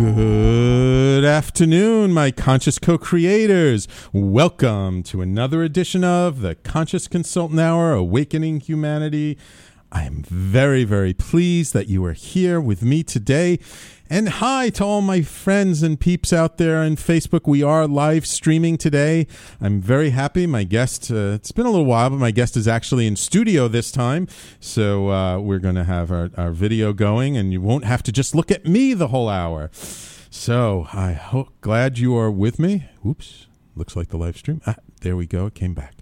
Good afternoon, my conscious co creators. Welcome to another edition of the Conscious Consultant Hour Awakening Humanity. I am very, very pleased that you are here with me today. And hi to all my friends and peeps out there on Facebook. We are live streaming today. I'm very happy. My guest, uh, it's been a little while, but my guest is actually in studio this time. So uh, we're going to have our, our video going, and you won't have to just look at me the whole hour. So I hope glad you are with me. Oops, looks like the live stream. Ah, there we go. It came back.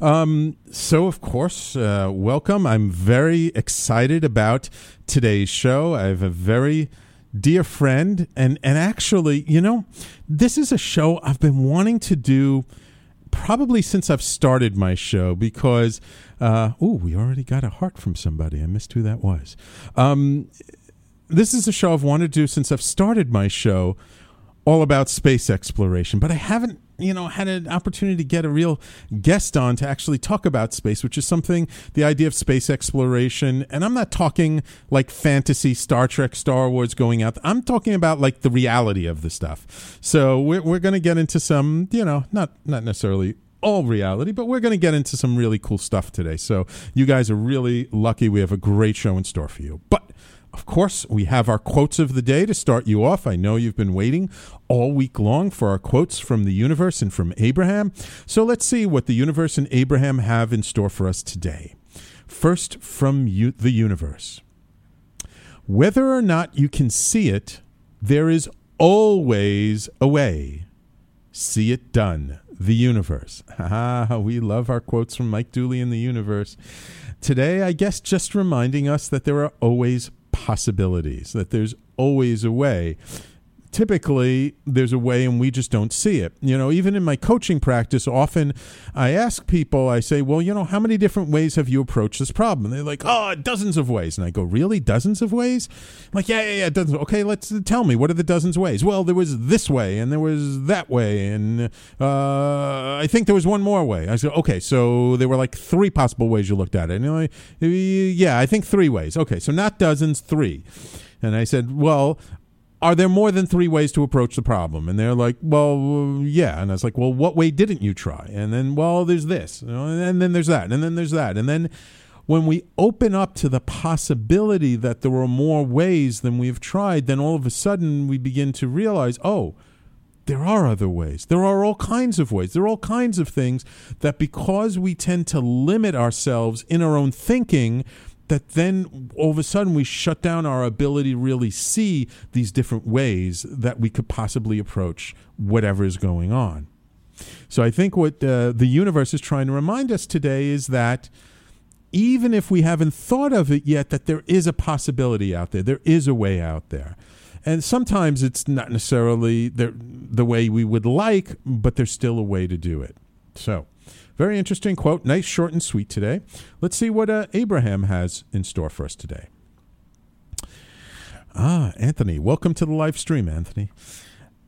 Um, so, of course, uh, welcome. I'm very excited about today's show. I have a very dear friend, and and actually, you know, this is a show I've been wanting to do probably since I've started my show because uh, oh, we already got a heart from somebody. I missed who that was. Um, this is a show I've wanted to do since I've started my show, all about space exploration, but I haven't you know had an opportunity to get a real guest on to actually talk about space which is something the idea of space exploration and i'm not talking like fantasy star trek star wars going out i'm talking about like the reality of the stuff so we're, we're going to get into some you know not not necessarily all reality, but we're going to get into some really cool stuff today. So, you guys are really lucky. We have a great show in store for you. But of course, we have our quotes of the day to start you off. I know you've been waiting all week long for our quotes from the universe and from Abraham. So let's see what the universe and Abraham have in store for us today. First, from you, the universe Whether or not you can see it, there is always a way. See it done. The universe. Ah, we love our quotes from Mike Dooley in the universe. Today, I guess just reminding us that there are always possibilities, that there's always a way. Typically, there's a way and we just don't see it. You know, even in my coaching practice, often I ask people, I say, well, you know, how many different ways have you approached this problem? And they're like, oh, dozens of ways. And I go, really? Dozens of ways? I'm like, yeah, yeah, yeah, dozens. Okay, let's tell me, what are the dozens of ways? Well, there was this way and there was that way. And uh, I think there was one more way. I said, okay, so there were like three possible ways you looked at it. And like, yeah, I think three ways. Okay, so not dozens, three. And I said, well, are there more than three ways to approach the problem? And they're like, well, yeah. And I was like, well, what way didn't you try? And then, well, there's this, and then there's that, and then there's that. And then when we open up to the possibility that there are more ways than we've tried, then all of a sudden we begin to realize, oh, there are other ways. There are all kinds of ways. There are all kinds of things that because we tend to limit ourselves in our own thinking, that then all of a sudden we shut down our ability to really see these different ways that we could possibly approach whatever is going on. So I think what uh, the universe is trying to remind us today is that even if we haven't thought of it yet, that there is a possibility out there. There is a way out there. And sometimes it's not necessarily the, the way we would like, but there's still a way to do it. So, very interesting quote. Nice, short, and sweet today. Let's see what uh, Abraham has in store for us today. Ah, Anthony, welcome to the live stream, Anthony.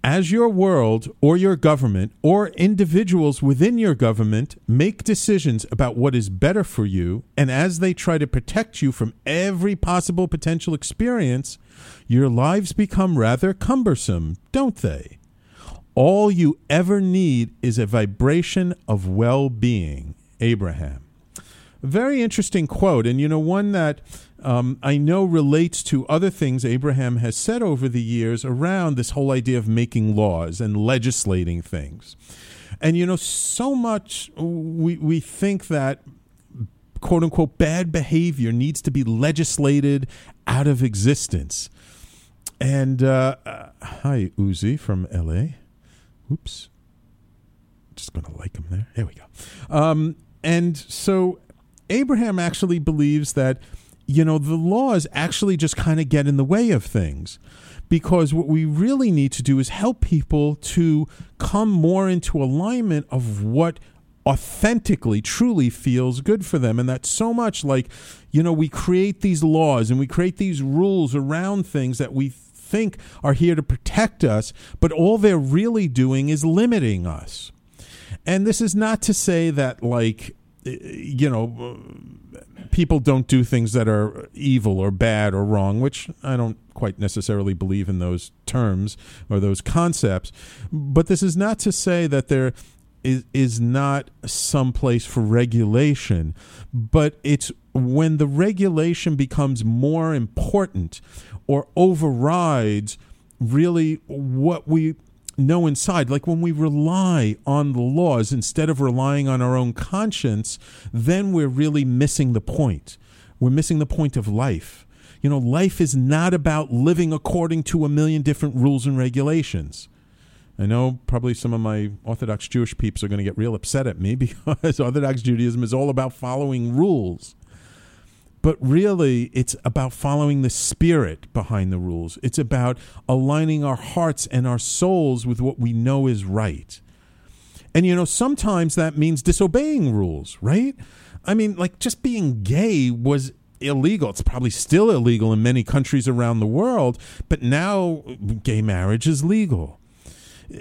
As your world or your government or individuals within your government make decisions about what is better for you, and as they try to protect you from every possible potential experience, your lives become rather cumbersome, don't they? All you ever need is a vibration of well being. Abraham. Very interesting quote, and you know, one that um, I know relates to other things Abraham has said over the years around this whole idea of making laws and legislating things. And you know, so much we, we think that quote unquote bad behavior needs to be legislated out of existence. And uh, uh, hi, Uzi from LA. Oops. Just going to like him there. There we go. Um, and so Abraham actually believes that you know, the laws actually just kind of get in the way of things. Because what we really need to do is help people to come more into alignment of what authentically, truly feels good for them. And that's so much like, you know, we create these laws and we create these rules around things that we think are here to protect us, but all they're really doing is limiting us. And this is not to say that, like, eh, you know, people don't do things that are evil or bad or wrong, which I don't quite necessarily believe in those terms or those concepts. But this is not to say that there is, is not some place for regulation, but it's when the regulation becomes more important or overrides really what we know inside. Like when we rely on the laws instead of relying on our own conscience, then we're really missing the point. We're missing the point of life. You know, life is not about living according to a million different rules and regulations. I know probably some of my Orthodox Jewish peeps are going to get real upset at me because Orthodox Judaism is all about following rules but really it's about following the spirit behind the rules. It's about aligning our hearts and our souls with what we know is right. And you know, sometimes that means disobeying rules, right? I mean, like just being gay was illegal. It's probably still illegal in many countries around the world, but now gay marriage is legal.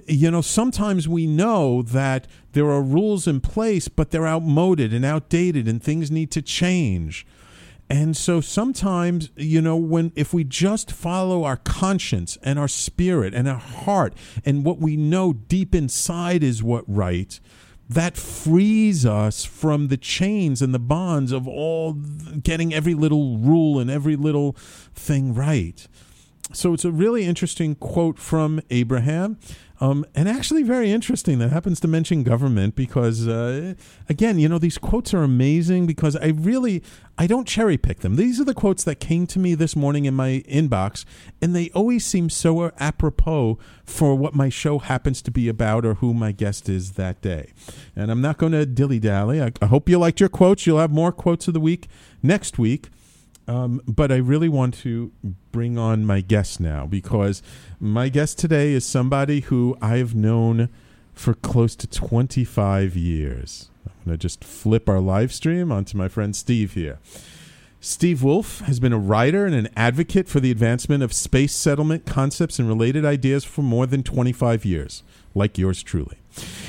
You know, sometimes we know that there are rules in place, but they're outmoded and outdated and things need to change. And so sometimes, you know, when if we just follow our conscience and our spirit and our heart and what we know deep inside is what right, that frees us from the chains and the bonds of all getting every little rule and every little thing right. So it's a really interesting quote from Abraham. Um, and actually, very interesting that happens to mention government because, uh, again, you know, these quotes are amazing because I really I don't cherry pick them. These are the quotes that came to me this morning in my inbox, and they always seem so apropos for what my show happens to be about or who my guest is that day. And I'm not going to dilly dally. I, I hope you liked your quotes. You'll have more quotes of the week next week. Um, but I really want to bring on my guest now because my guest today is somebody who I've known for close to 25 years. I'm going to just flip our live stream onto my friend Steve here. Steve Wolfe has been a writer and an advocate for the advancement of space settlement concepts and related ideas for more than 25 years, like yours truly.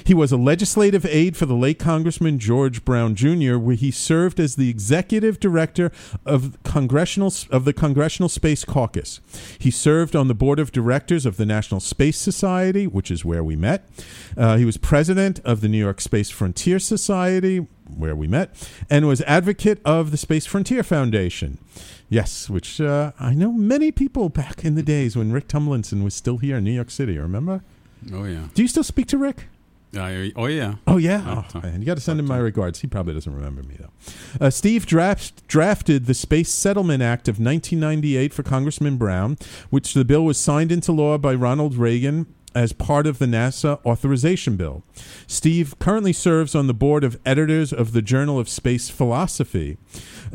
He was a legislative aide for the late Congressman George Brown Jr., where he served as the executive director of congressional of the Congressional Space Caucus. He served on the board of directors of the National Space Society, which is where we met. Uh, he was president of the New York Space Frontier Society, where we met, and was advocate of the Space Frontier Foundation. Yes, which uh, I know many people back in the days when Rick Tumlinson was still here in New York City. Remember? Oh yeah. Do you still speak to Rick? Uh, oh yeah. Oh yeah. Oh, man. You got to send him my regards. He probably doesn't remember me though. Uh, Steve draft, drafted the Space Settlement Act of 1998 for Congressman Brown, which the bill was signed into law by Ronald Reagan as part of the NASA authorization bill. Steve currently serves on the board of editors of the Journal of Space Philosophy.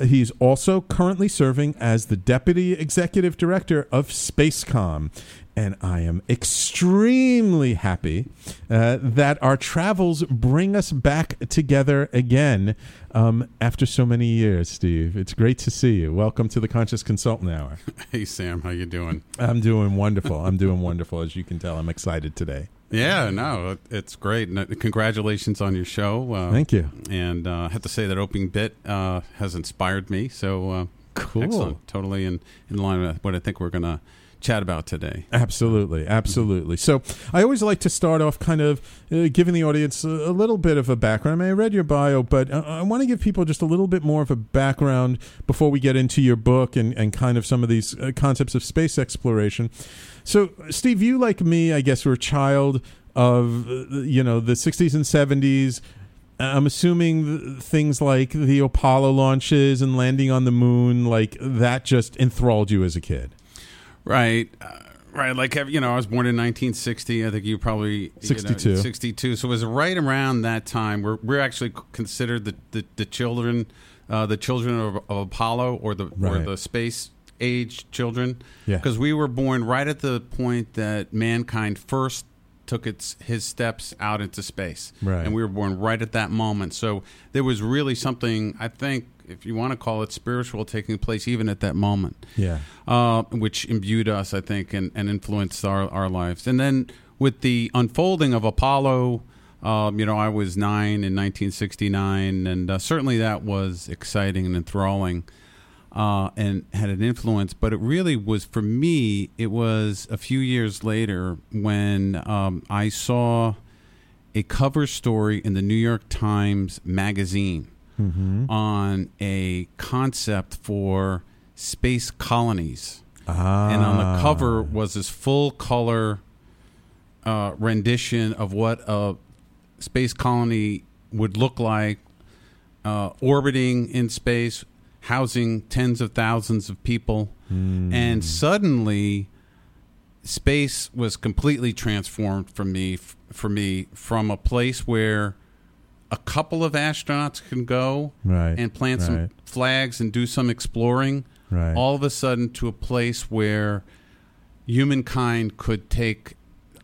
He's also currently serving as the deputy executive director of Spacecom. And I am extremely happy uh, that our travels bring us back together again um, after so many years, Steve. It's great to see you. Welcome to the Conscious Consultant Hour. Hey Sam, how you doing? I'm doing wonderful. I'm doing wonderful. As you can tell, I'm excited today. Yeah, no, it's great. And, Congratulations on your show. Uh, Thank you. And uh, I have to say that opening bit uh, has inspired me. So uh, Cool. excellent, totally in in line with what I think we're going to chat about today. Absolutely, absolutely. So I always like to start off kind of uh, giving the audience a, a little bit of a background. I, mean, I read your bio, but I, I want to give people just a little bit more of a background before we get into your book and, and kind of some of these uh, concepts of space exploration. So, Steve, you like me, I guess, were a child of uh, you know the '60s and '70s. I'm assuming things like the Apollo launches and landing on the moon, like that, just enthralled you as a kid. Right. Uh, right. Like, you know, I was born in 1960. I think you probably. you know, 62. 62. So it was right around that time. We're, we're actually considered the, the, the children, uh, the children of, of Apollo or the, or the space age children. Yeah. Because we were born right at the point that mankind first took its his steps out into space. Right. And we were born right at that moment. So there was really something, I think, if you want to call it spiritual, taking place even at that moment Yeah. uh, which imbued us, I think, and, and influenced our, our lives. And then with the unfolding of Apollo, um, you know, I was nine in 1969, and uh, certainly that was exciting and enthralling. Uh, and had an influence, but it really was for me. It was a few years later when um, I saw a cover story in the New York Times magazine on a concept for space colonies. Ah. And on the cover was this full color uh, rendition of what a space colony would look like, uh, orbiting in space, housing tens of thousands of people. And suddenly, space was completely transformed for me for me from a place where a couple of astronauts can go Right, and plant right. some flags and do some exploring Right. all of a sudden to a place where humankind could take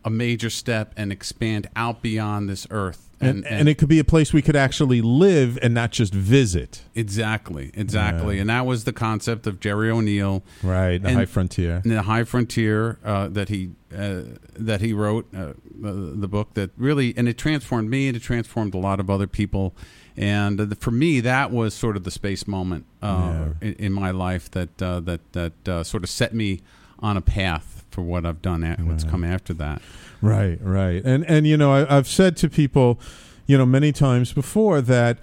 a major step and expand out beyond this earth and, and it could be a place we could actually live and not just visit. exactly exactly Yeah. and that was the concept of jerry o'neill Right, the And- high frontier. and the high frontier uh, that he uh, that he wrote uh, the, the book that really and it transformed me and it transformed a lot of other people and uh, for me that was sort of the space moment uh, in, in my life that uh, that that uh, sort of set me on a path for what I've done and what's come after that Right, right. And and you know, I, I've said to people, you know, many times before that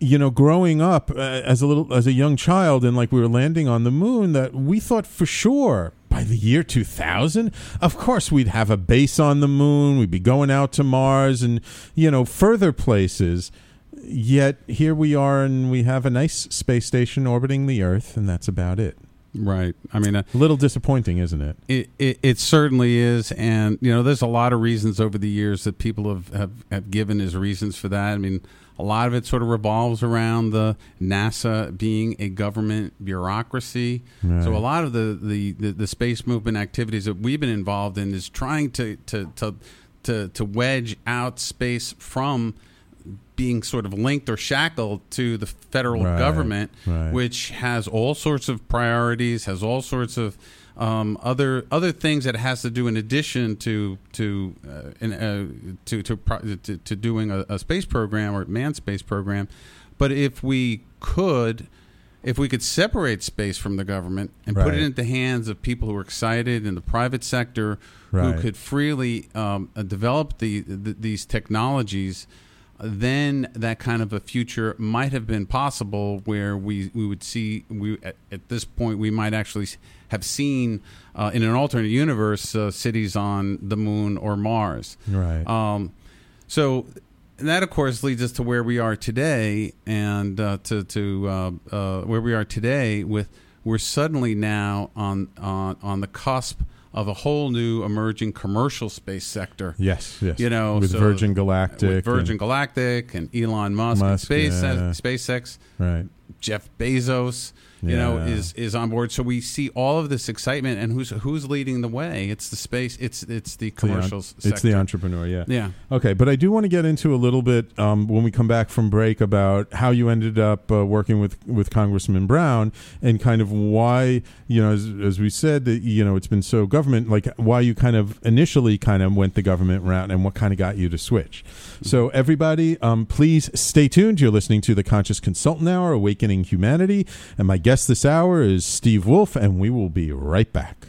you know, growing up uh, as a little as a young child and like we were landing on the moon that we thought for sure by the year 2000 of course we'd have a base on the moon we'd be going out to mars and you know further places yet here we are and we have a nice space station orbiting the earth and that's about it right I mean uh, a little disappointing isn't it It, it it certainly is, and you know, there's a lot of reasons over the years that people have, have, have given as reasons for that. I mean, a lot of it sort of revolves around the NASA being a government bureaucracy. Right. So a lot of the, the, the, the space movement activities that we've been involved in is trying to to to to, to wedge out space from being sort of linked or shackled to the federal Right, government, right. which has all sorts of priorities, has all sorts of um, other other things that it has to do in addition to to uh, in, uh, to, to, pro- to to doing a, a space program or manned space program. But if we could, if we could separate space from the government and put it into the hands of people who are excited in the private sector Right. who could freely um, uh, develop the, the these technologies, then that kind of a future might have been possible where we, we would see we at, at this point we might actually have seen uh, in an alternate universe uh, cities on the moon or Mars. right Um, so that, of course, leads us to where we are today, and uh, to to uh, uh, where we are today with we're suddenly now on on on the cusp of a whole new emerging commercial space sector. Yes, yes. You know, with so- Virgin Galactic, with Virgin and- Galactic and Elon Musk, Musk, and Space, yeah. SpaceX, right? Jeff Bezos, you know, is is on board. So we see all of this excitement, and who's who's leading the way? It's the space. It's it's the It's the It's the entrepreneur, yeah. yeah. Okay, but I do want to get into a little bit um, when we come back from break about how you ended up uh, working with with Congressman Brown and kind of why you know, as, as we said, that you know it's been so government like why you kind of initially kind of went the government route and what kind of got you to switch. So everybody, um, please stay tuned. You're listening to the Conscious Consultant Hour, Awakening Humanity, and my guest this hour is Steve Wolfe, and we will be right back.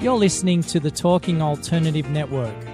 You're listening to the Talking Alternative Network.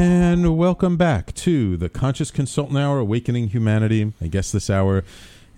And welcome back to the Conscious Consultant Hour, Awakening Humanity. I guess this hour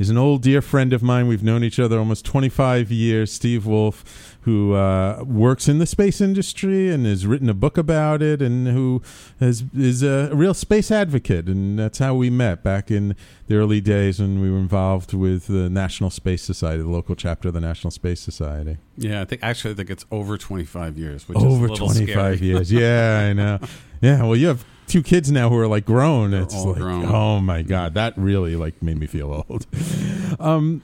is an old dear friend of mine. We've known each other almost 25 years, Steve Wolfe, who uh, works in the space industry and has written a book about it and who has, is a real space advocate. And that's how we met back in the early days when we were involved with the National Space Society, the local chapter of the National Space Society. Yeah, I think actually I think it's over 25 years, which over is a 25 scary. years yeah i know yeah well you have two kids now who are like grown They're it's all like grown. oh my god that really like made me feel old um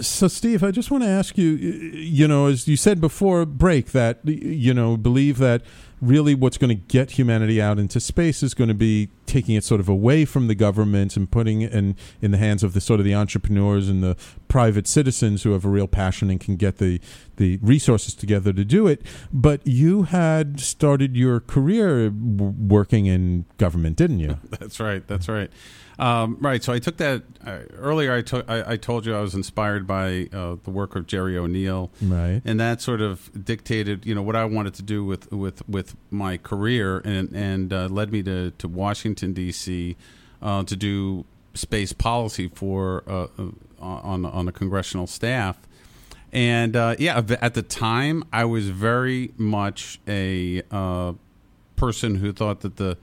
so steve i just want to ask you you know as you said before break that you know believe that really what's going to get humanity out into space is going to be taking it sort of away from the government and putting it in in the hands of the sort of the entrepreneurs and the private citizens who have a real passion and can get the the resources together to do it but you had started your career working in government didn't you That's right. That's right. Um, right. So I took that uh, earlier. I took. I, I told you I was inspired by uh, the work of Jerry O'Neill, right and that sort of dictated, you know, what I wanted to do with with with my career, and and uh, led me to to Washington D.C. Uh, to do space policy for uh, uh, on on the congressional staff. And uh, yeah, at the time, I was very much a uh, person who thought that the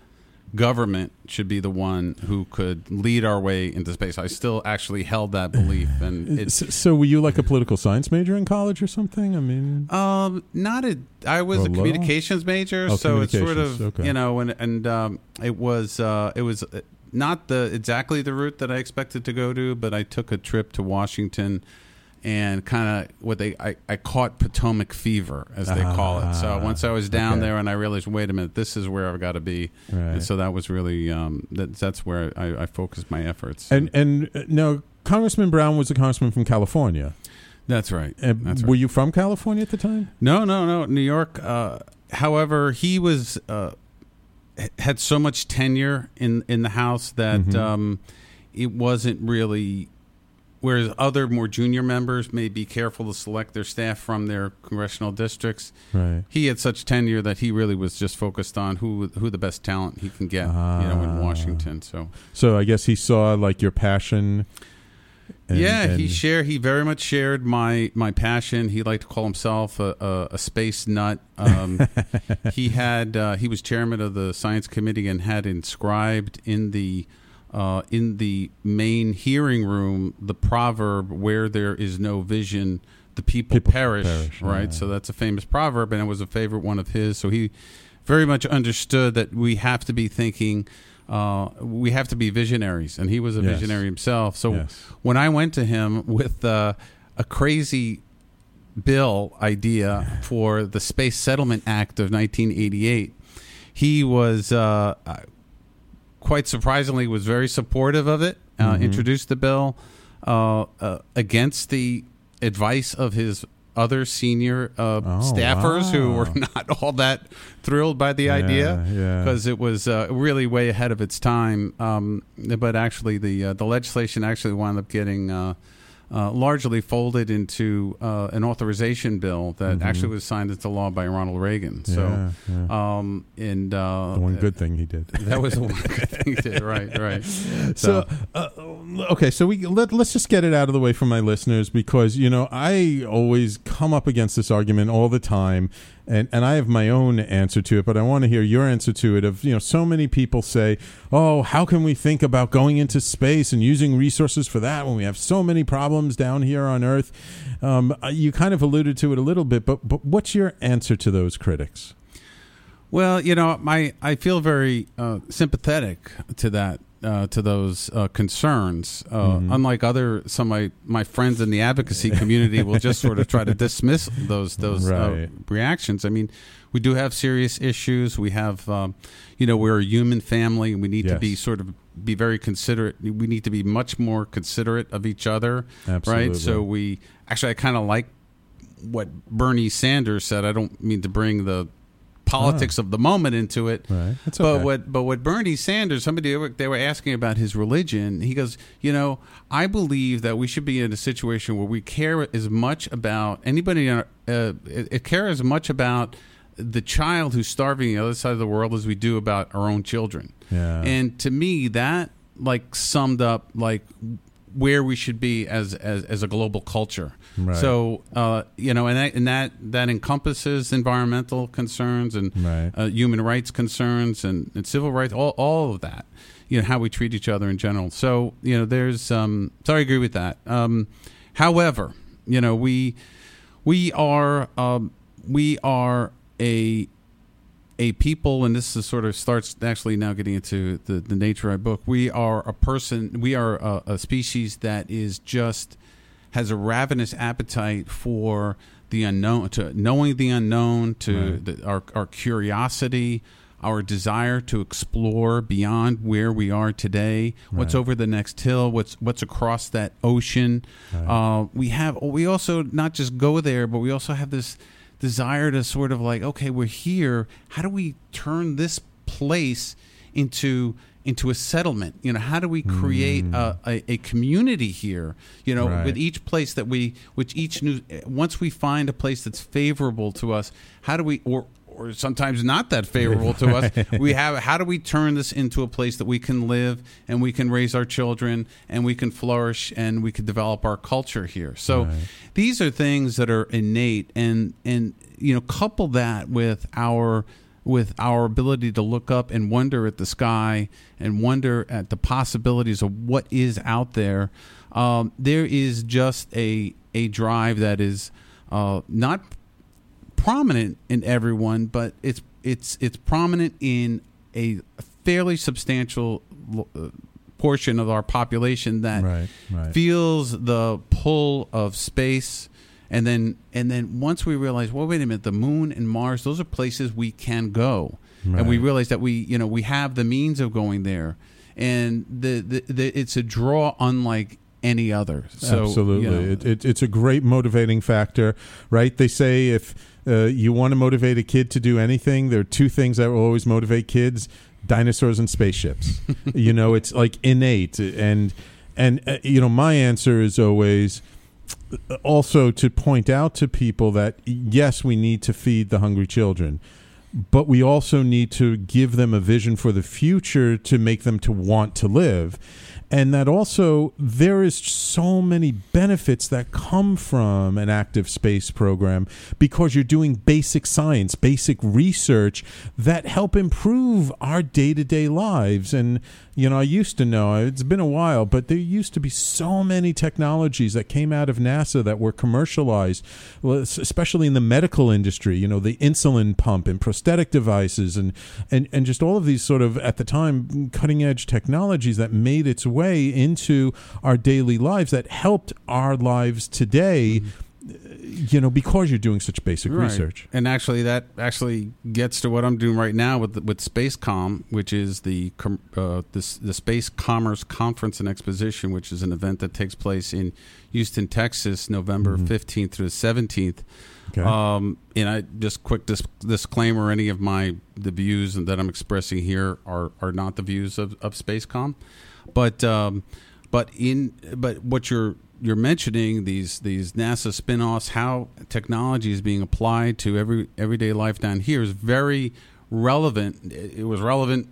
government should be the one who could lead our way into space. I still actually held that belief, and it's so, were you like a political science major in college or something i mean um not a. I was Or a communications major, Oh, so it's sort of okay. you know, and and um, it was uh, it was not the exactly the route that I expected to go to, but I took a trip to Washington. And kind of what they, I, I caught Potomac fever, as they call it. So Ah, once I was down okay. there, and I realized, wait a minute, this is where I've got to be. Right. And so that was really um, that, that's where I, I focused my efforts. and and uh, no congressman brown was a congressman from california that's right. Uh, That's right. were you from california at the time No, no, no. New York. Uh, however, he was uh, had so much tenure in in the House that Mhm. um, it wasn't really. Whereas other more junior members may be careful to select their staff from their congressional districts, right he had such tenure that he really was just focused on who who the best talent he can get, you know, in Ah. Washington. So So I guess he saw like your passion And- yeah, he and- shared. He very much shared my my passion. He liked to call himself a, a, a space nut. Um, he had uh, he was chairman of the science committee and had inscribed in the uh, in the main hearing room the proverb "Where there is no vision, the people, People perish." perish, right. yeah. So that's a famous proverb, and it was a favorite one of his. So he very much understood that we have to be thinking. Uh, we have to be visionaries, and he was a Yes. visionary himself. So Yes. when I went to him with uh, a crazy bill idea for the Space Settlement Act of 1988, he was uh, uh, quite surprisingly was very supportive of it. Uh, Mm-hmm. Introduced the bill uh, uh, against the advice of his other senior uh, Oh, staffers who were not all that thrilled by the idea Yeah, yeah. because it was uh, really way ahead of its time. Um, but actually, the uh, the legislation actually wound up getting uh, largely folded into uh, an authorization bill that actually was signed into law by Ronald Reagan. So, Mm-hmm. Yeah, um, and uh, the one good thing he did. that was the one good thing he did. Right, right. So, uh, okay, so we let, let's just get it out of the way for my listeners because you know I always come up against this argument all the time, and and I have my own answer to it, but I want to hear your answer to it. Of you know, so many people say, "Oh, how can we think about going into space and using resources for that when we have so many problems down here on Earth?" Um, uh, you kind of alluded to it a little bit, but but what's your answer to those critics? Well, you know, my I feel very uh, sympathetic to that. Uh, to those uh, concerns, uh, Mm-hmm. unlike other some of my, my friends in the advocacy community will just sort of try to dismiss those those uh, Right. reactions. I mean, we do have serious issues. We have, um, you know, we're a human family, and we need to be sort of be very considerate. We need to be much more considerate of each other, Absolutely. right? So we actually, I kind of like what Bernie Sanders said. I don't mean to bring the politics of the moment into it, Right. That's but okay. what but what Bernie Sanders, somebody they were, they were asking about his religion. He goes, you know, I believe that we should be in a situation where we care as much about anybody, in our- uh, care as much about the child who's starving on the other side of the world as we do about our own children. Yeah. And to me, that like summed up like where we should be as as, as a global culture. Right. So uh, you know, and that, and that that encompasses environmental concerns and Right. uh, human rights concerns and, and civil rights, all all of that. You know how we treat each other in general. So you know, there's um, so I agree with that. Um, however, you know we we are um, we are a a people, and this is sort of starts actually now getting into the, the nature of my book. We are a person, we are a, a species that is just has a ravenous appetite for the unknown, to knowing the unknown, to the, our our curiosity, our desire to explore beyond where we are today. What's over the next hill? What's what's across that ocean? Uh, we have. We also not just go there, but we also have this desire to sort of like, okay, we're here. How do we turn this place into into a settlement? You know, how do we create a, mm. a, a community here? You know, Right. with each place that we, which each new, once we find a place that's favorable to us, how do we, or or sometimes not that favorable to us, we have. How do we turn this into a place that we can live and we can raise our children and we can flourish and we can develop our culture here? So these are things that are innate and and you know couple that with our with our ability to look up and wonder at the sky and wonder at the possibilities of what is out there um, there is just a a drive that is uh, not prominent in everyone but it's it's it's prominent in a fairly substantial uh, portion of our population that Right, right. feels the pull of space. And then and then once we realize well wait a minute the moon and mars those are places we can go. And we realize that we you know we have the means of going there. And the, the, the it's a draw unlike any other. So Absolutely, you know, it, it, it's a great motivating factor, right? They say if uh, you want to motivate a kid to do anything, there are two things that will always motivate kids: dinosaurs and spaceships. you know, it's like innate, and and uh, you know, my answer is always uh, also to point out to people that yes, we need to feed the hungry children. But we also need to give them a vision for the future to make them to want to live and that also there is so many benefits that come from an active space program because you're doing basic science, basic research that help improve our day-to-day lives. And you know, I used to know it's been a while, but there used to be so many technologies that came out of NASA that were commercialized, especially in the medical industry. You know, the insulin pump and prosthetic devices, and and and just all of these sort of at the time cutting edge technologies that made its way into our daily lives that helped our lives today. Mm-hmm you know, because you're doing such basic right. research. And actually, that actually gets to what I'm doing right now with with SpaceCom, which is the uh, the, the Space Commerce Conference and Exposition, which is an event that takes place in Houston, Texas, November mm-hmm. 15th through the 17th. Okay. Um, and I just quick dis- disclaimer: any of my the views that I'm expressing here are are not the views of of SpaceCom, but um, but in but what you're you're mentioning these these NASA spin-offs, how technology is being applied to every everyday life down here is very relevant. It was relevant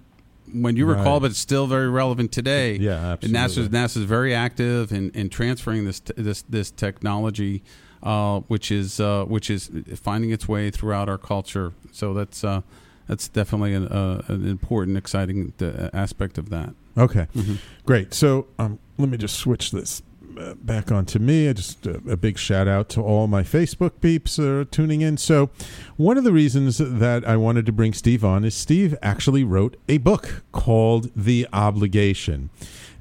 when you recall, right. but it's still very relevant today. Yeah, absolutely. And NASA's NASA's very active in, in transferring this this this technology, uh, which is uh, which is finding its way throughout our culture. So that's uh, that's definitely an, uh, an important, exciting uh, aspect of that. Okay, mm-hmm. great. So um, let me just switch this uh, back onto me. Just a, a, big shout out to all my Facebook peeps that are tuning in. So, one of the reasons that I wanted to bring Steve on is Steve actually wrote a book called The Obligation.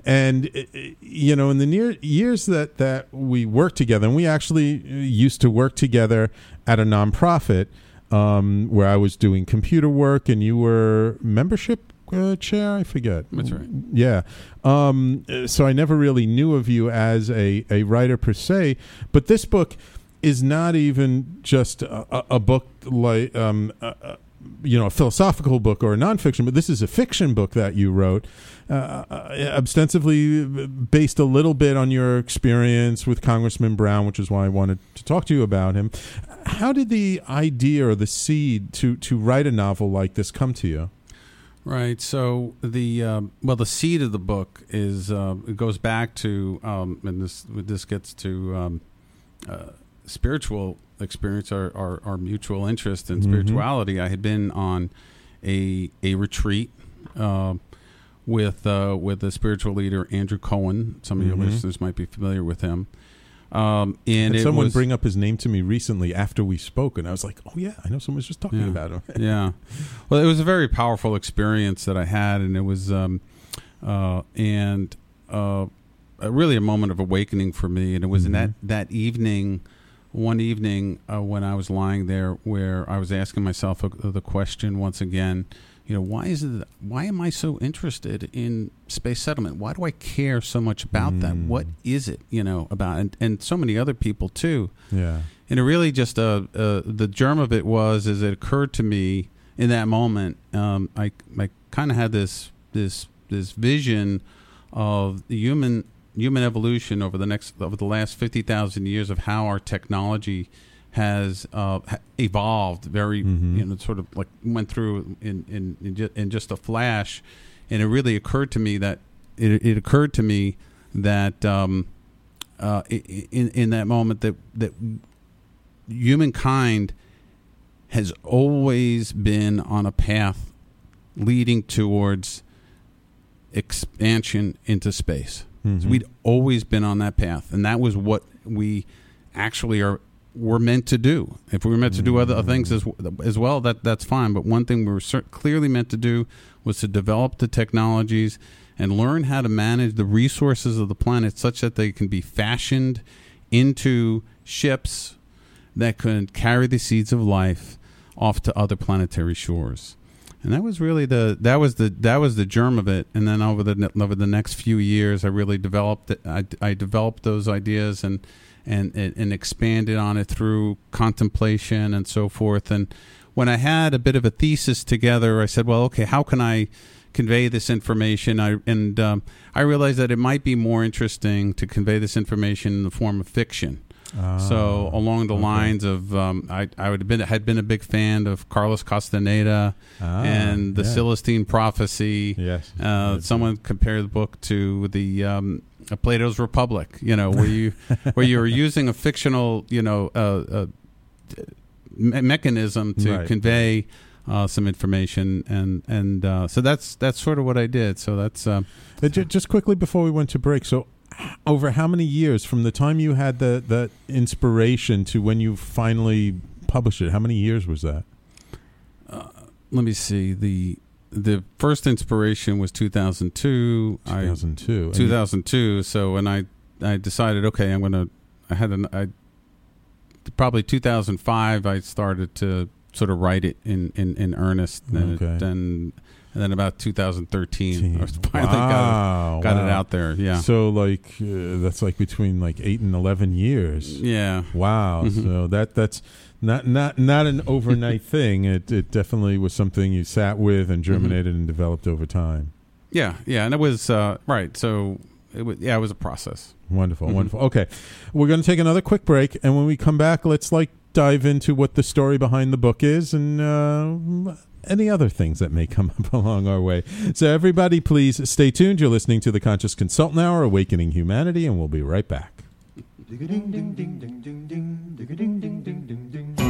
And uh, you know, in the near years that that we worked together, and we actually uh, used to work together at a nonprofit um, where I was doing computer work, and you were membership uh, chair. I forget. That's right. Yeah. Um, so I never really knew of you as a, a writer per se, but this book is not even just a, a book like um, a, you know a philosophical book or a nonfiction, but this is a fiction book that you wrote, uh, uh, ostensibly based a little bit on your experience with Congressman Brown, which is why I wanted to talk to you about him. How did the idea or the seed to to write a novel like this come to you? Right. So the um, well, the seed of the book is uh, it goes back to um, and this this gets to um, uh, spiritual experience, our, our, our mutual interest in mm-hmm. spirituality. I had been on a a retreat. Uh, with uh, with the spiritual leader Andrew Cohen, some of mm-hmm. your listeners might be familiar with him, um, and someone was, bring up his name to me recently after we spoke, and I was like, "Oh yeah, I know someone's just talking yeah, about him." yeah, well, it was a very powerful experience that I had, and it was, um, uh, and uh, really a moment of awakening for me. And it was mm-hmm. in that mm-hmm. that evening, one evening uh, when I was lying there, where I was asking myself the question once again you know why is it why am i so interested in space settlement? Why do i care so much about mm. that what is it you know about and, and so many other people too. Yeah. And it really just uh, uh the germ of it was as it occurred to me in that moment um i i kind of had this this this vision of the human human evolution over the next over the last 50,000 years of how our technology has uh, evolved very, mm-hmm. you know, sort of like went through in in in just, in just, a flash, and it really occurred to me that it, it occurred to me that um, uh, in in that moment that that humankind has always been on a path leading towards expansion into space. Mm-hmm. So we'd always been on that path, and that was what we actually are we're meant to do. If we were meant to do other mm. things as as well, that that's fine. But one thing we were clearly meant to do was to develop the technologies and learn how to manage the resources of the planet such that they can be fashioned into ships that could carry the seeds of life off to other planetary shores. And that was really the that was the that was the germ of it. And then over the over the next few years, I really developed it. I, I developed those ideas and and, and, expanded on it through contemplation and so forth. And when I had a bit of a thesis together, I said, well, okay, how can I convey this information? I, and um, I realized that it might be more interesting to convey this information in the form of fiction. so Oh, along the okay. lines of um, I, I would have been had been a big fan of Carlos Castaneda Ah, and the yeah. Celestine Prophecy. Yes. Uh, someone compared the book to the um, uh, Plato's Republic. You know, where you where you were using a fictional, you know, uh, uh, me- mechanism to Right. convey uh, some information, and and uh, so that's that's sort of what I did. So that's uh, Uh, ju- just quickly before we went to break, so over how many years from the time you had the the inspiration to when you finally published it? How many years was that? let me see the the first inspiration was 2002. I 2002. And you- 2002. So when I I decided, okay, I'm gonna I had an I probably 2005. I started to sort of write it in in, in earnest. And Okay. then and then about 2013, I finally wow, got it, got it out there. Yeah, So like uh, that's like between like eight and eleven years. yeah. Wow. Mhm. So that that's not not not an overnight thing. It it definitely was something you sat with and germinated and developed over time. Yeah, yeah, and it was uh, right. So it was, yeah, it was a process. Wonderful, Mhm. wonderful. Okay, we're going to take another quick break, and when we come back, let's like dive into what the story behind the book is and uh, any other things that may come up along our way. So, everybody, please stay tuned. You're listening to the Conscious Consultant Hour, Awakening Humanity, and we'll be right back.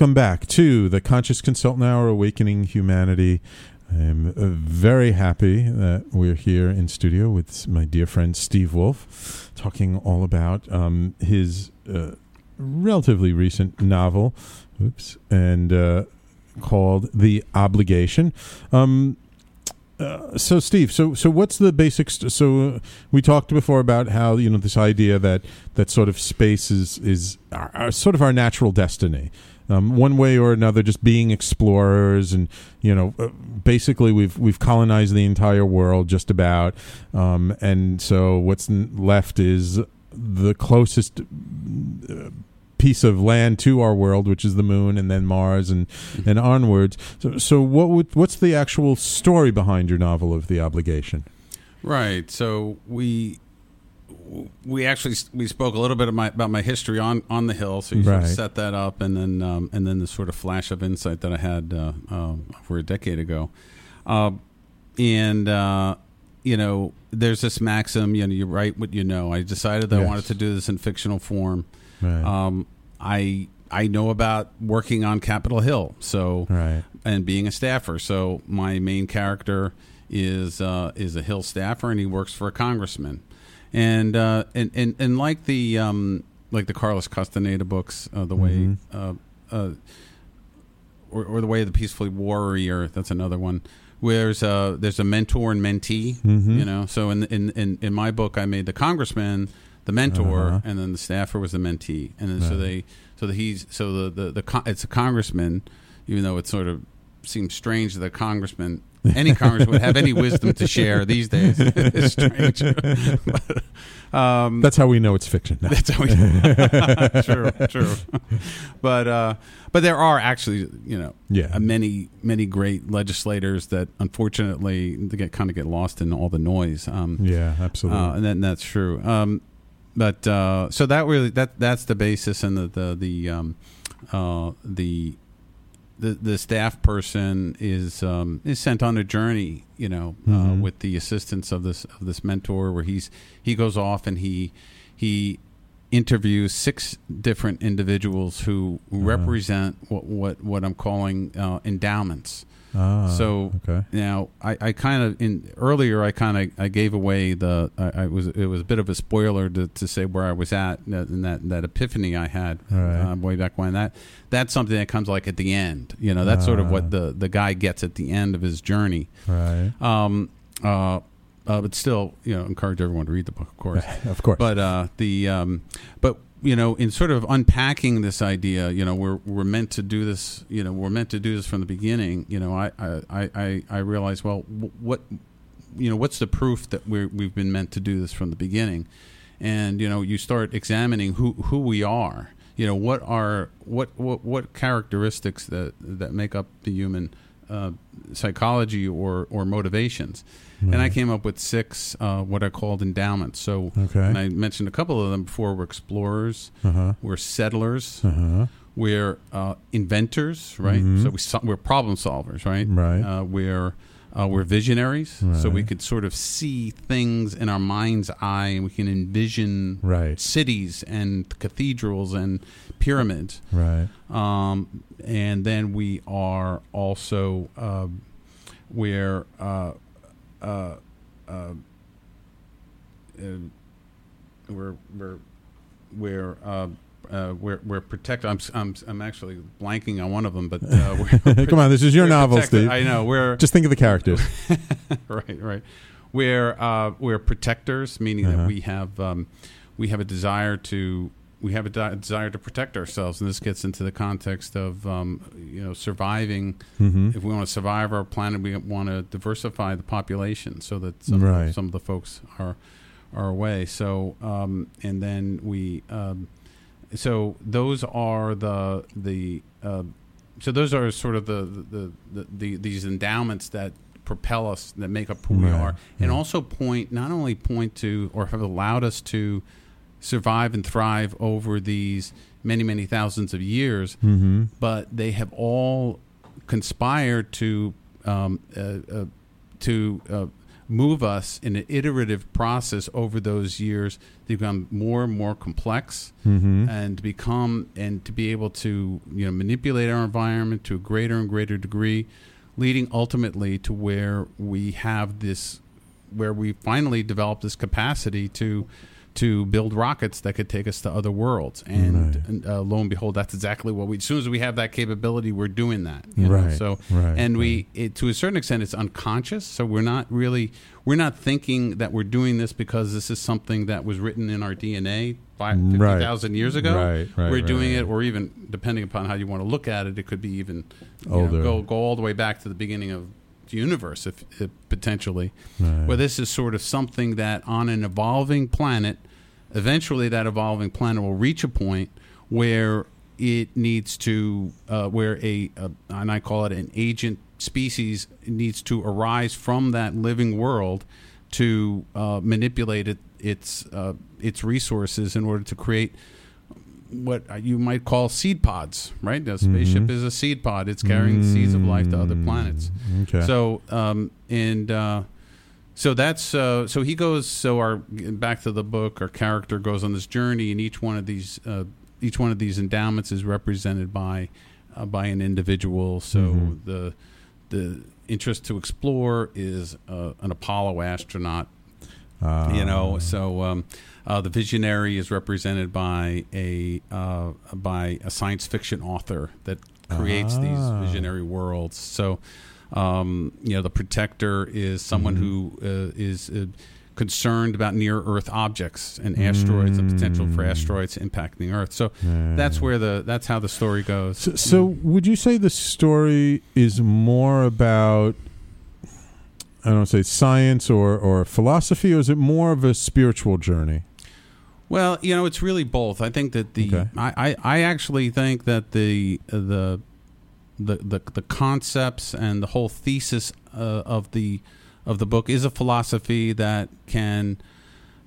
Welcome back to the Conscious Consultant Hour, Awakening Humanity. I'm uh, very happy that we're here in studio with my dear friend Steve Wolfe, talking all about um, his uh, relatively recent novel, oops, and uh, called "The Obligation." Um, uh, so Steve, so so what's the basics? So uh, we talked before about how you know this idea that that sort of space is is our, our- sort of our natural destiny, um, one way or another, just being explorers, and you know, uh, basically we've we've colonized the entire world just about, um, and so what's left is the closest uh, piece of land to our world, which is the moon, and then Mars, and and onwards. So, so what would what's the actual story behind your novel of the obligation? Right. So we we actually we spoke a little bit of my, about my history on, on the hill. So you sort of set that up, and then um, and then the sort of flash of insight that I had uh, uh, over a decade ago, uh, and uh, you know, there's this maxim. You know, you write what you know. I decided that I wanted to do this in fictional form. Right. Um, I I know about working on Capitol Hill, so right. and being a staffer. So my main character is uh, is a Hill staffer, and he works for a congressman. And uh, and, and and like the um, like the Carlos Castaneda books, uh, the way Mhm. uh, uh, or, or the way of the peaceful warrior. That's another one. Where there's a there's a mentor and mentee. Mhm. You know, so in, in in in my book, I made the congressman the mentor, Uh-huh. and then the staffer was the mentee, and then so they so that he's so the the, the con- it's a congressman, even though it sort of seems strange that a congressman any Congress would have any wisdom to share these days. it's strange. But, um, That's how we know it's fiction. No. that's how we. know. true, true. But uh, but there are actually you know Yeah. uh, many many great legislators that unfortunately they get kind of get lost in all the noise. Um, yeah, absolutely. uh, and then that's true. Um, but uh, so that really that that's the basis, and the the the um, uh, the, the the staff person is um, is sent on a journey, you know, uh, Mhm. with the assistance of this of this mentor, where he's he goes off and he he interviews six different individuals who represent what what what I'm calling uh, endowments. Ah, so okay. now I, I kind of in earlier I kind of I gave away the I, I was it was a bit of a spoiler to, to say where I was at in that that epiphany I had Right. uh, way back when that that's something that comes like at the end you know that's sort of Ah. what the the guy gets at the end of his journey Right. um uh, uh but still you know encourage everyone to read the book of course of course. but uh, the um, but you know, in sort of unpacking this idea, you know, we're we're meant to do this. You know, we're meant to do this from the beginning. You know, I I I, I realize well, wh- what you know, what's the proof that we're we've been meant to do this from the beginning? And you know, you start examining who who we are. You know, what are what what what characteristics that that make up the human uh, psychology or or motivations. And I came up with six uh, what I called endowments. So, Okay. and I mentioned a couple of them before. We're explorers, Uh-huh. we're settlers, Uh-huh. we're uh, inventors, right? Mhm. So we so- we're problem solvers, right? Right. Uh, we're uh, we're visionaries, so we could sort of see things in our mind's eye, and we can envision Right. cities and cathedrals and pyramids. Right. Um, and then we are also uh, we're uh, uh, uh, uh, we're we're we're uh, uh, we're we're protected. I'm, I'm I'm actually blanking on one of them, but uh, we're, Come on, this is your novel, protected. Steve. I know we're Just think of the characters. right, right. We're uh, we're protectors, meaning Uh-huh. that we have um, we have a desire to we have a di- desire to protect ourselves, and this gets into the context of um, you know surviving. Mhm. If we want to survive our planet, we want to diversify the population so that some Right. some of the folks are are away. So um, and then we um, so those are the the uh, so those are sort of the the, the, the these endowments that propel us that make up who we are and also point not only point to or have allowed us to survive and thrive over these many many thousands of years Mhm. but they have all conspired to um, uh, uh, to uh, move us in an iterative process over those years to become more and more complex Mhm. and to become and to be able to you know manipulate our environment to a greater and greater degree leading ultimately to where we have this where we finally develop this capacity to to build rockets that could take us to other worlds and, Right. and uh, lo and behold that's exactly what we as soon as we have that capability we're doing that you know? Right, so right, and we it, to a certain extent it's unconscious so we're not really we're not thinking that we're doing this because this is something that was written in our DNA five, Right. 50,000 years ago Right, right, we're doing right. it or even depending upon how you want to look at it it could be even know, go go all the way back to the beginning of universe if, if potentially Right. where this is sort of something that on an evolving planet eventually that evolving planet will reach a point where it needs to uh, where a, a and I call it an agent species needs to arise from that living world to uh, manipulate it, its uh, its resources in order to create what you might call seed pods, right? A spaceship Mhm. is a seed pod. It's carrying seeds of life to other planets. Okay. So, um, and uh, so that's uh, so he goes. So our back to the book, our character goes on this journey, and each one of these uh, each one of these endowments is represented by uh, by an individual. So Mhm. the the interest to explore is uh, an Apollo astronaut Ah. you know so um, uh, the visionary is represented by a uh, by a science fiction author that creates Ah. these visionary worlds so um, you know the protector is someone Mm-hmm. who uh, is uh, concerned about near earth objects and asteroids and potential for Mm. asteroids impacting the earth so that's where the that's how the story goes So, so would you say the story is more about I don't say science or or philosophy, or is it more of a spiritual journey? Well, you know, it's really both. I think that the Okay. I, I, I actually think that the the the the, the concepts and the whole thesis uh, of the of the book is a philosophy that can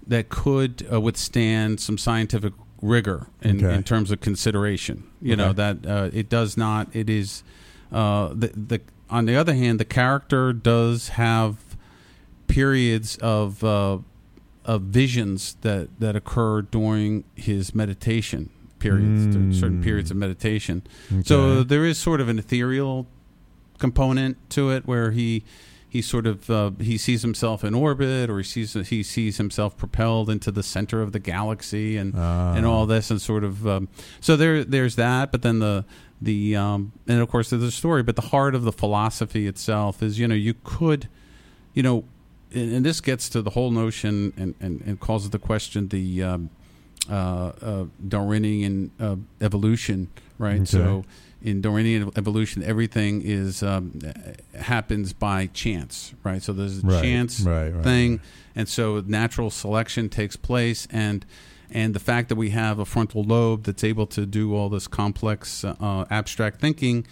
that could uh, withstand some scientific rigor in, Okay. in terms of consideration. You know that uh, it does not. It is uh, the the on the other hand, the character does have periods of uh, of visions that that occur during his meditation periods, Mm. certain periods of meditation. So there is sort of an ethereal component to it where he he sort of uh, he sees himself in orbit or he sees he sees himself propelled into the center of the galaxy and Ah. and all this and sort of um, so there there's that but then the the um, and of course there's the story but the heart of the philosophy itself is you know you could you know and, and this gets to the whole notion and, and, and calls the question the um, uh, uh, Darwinian uh, evolution, right? Okay. So in Darwinian evolution, everything is um, happens by chance, right? So there's a Right, chance right, right, thing, and so natural selection takes place, and and the fact that we have a frontal lobe that's able to do all this complex uh, abstract thinking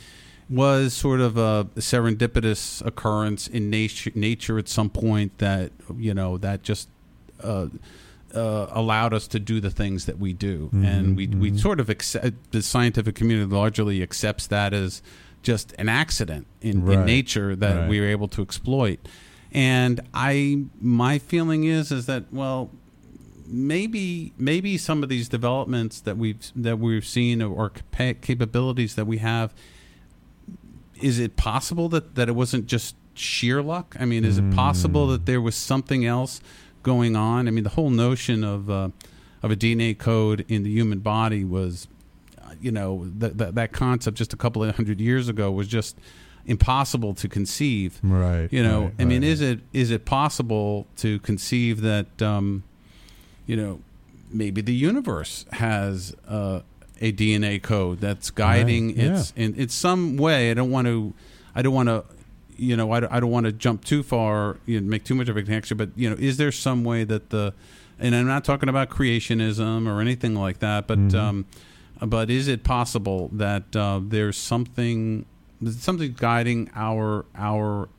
was sort of a serendipitous occurrence in nature, nature at some point that you know that just uh, uh, allowed us to do the things that we do, and we we sort of accept the scientific community largely accepts that as just an accident in, in nature that right. we were able to exploit. And I, my feeling is, is that well, maybe maybe some of these developments that we've that we've seen or capa- capabilities that we have is it possible that that it wasn't just sheer luck i mean is it possible that there was something else going on i mean the whole notion of uh, of a dna code in the human body was uh, you know that that that concept just a couple of hundred years ago was just impossible to conceive Right. you know right, i mean right. is it is it possible to conceive that um you know maybe the universe has uh, a dna code that's guiding Right, yeah. its in it's some way i don't want to i don't want to you know i don't, I don't want to jump too far you know, make too much of a connection but you know is there some way that the and i'm not talking about creationism or anything like that but Mm-hmm. um but is it possible that uh, there's something something guiding our our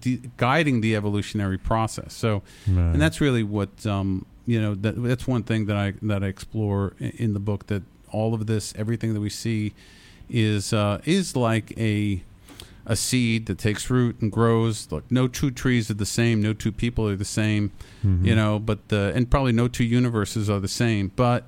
de- guiding the evolutionary process so Right. and that's really what um, you know that, that's one thing that I that I explore in the book that all of this everything that we see is uh, is like a a seed that takes root and grows look no two trees are the same no two people are the same Mm-hmm. you know but the and probably no two universes are the same but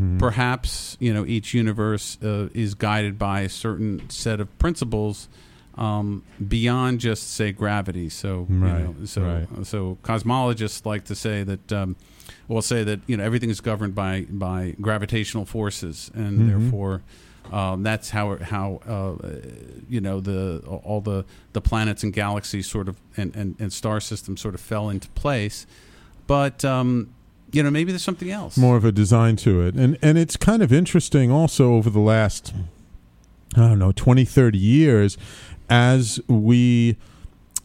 Mm-hmm. perhaps you know each universe uh, is guided by a certain set of principles um, beyond just say gravity. So you know, so right. so cosmologists like to say that um, will say that you know everything is governed by by gravitational forces, and Mhm. therefore. Um, that's how how uh, you know the all the the planets and galaxies sort of and, and, and star systems sort of fell into place, but um, you know maybe there's something else. more of a design to it and and it's kind of interesting also over the last i don't know 20 30 years as we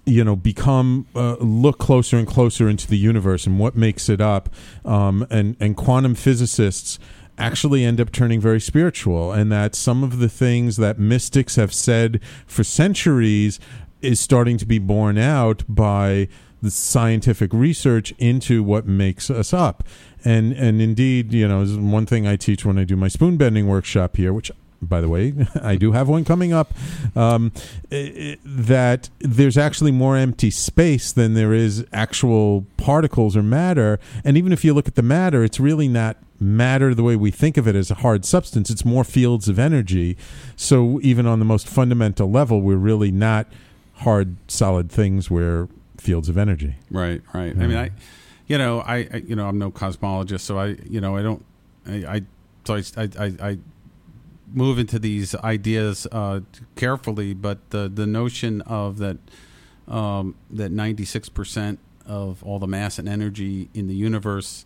you know become uh, look closer and closer into the universe and what makes it up um, and and quantum physicists actually end up turning very spiritual and that some of the things that mystics have said for centuries is starting to be borne out by the scientific research into what makes us up. And and indeed you know is one thing i teach when i do my spoon bending workshop here which by the way i do have one coming up um, i- i- that there's actually more empty space than there is actual particles or matter. And even if you look at the matter it's really not matter the way we think of it as a hard substance. It's more fields of energy. So even on the most fundamental level we're really not hard solid things we're fields of energy. Right, right. I mean, I, you know, I, I, you know, I'm no cosmologist, so I, you know, I don't, I, I so I, I, I, I move into these ideas uh, carefully, but the the notion of that um, that 96 percent of all the mass and energy in the universe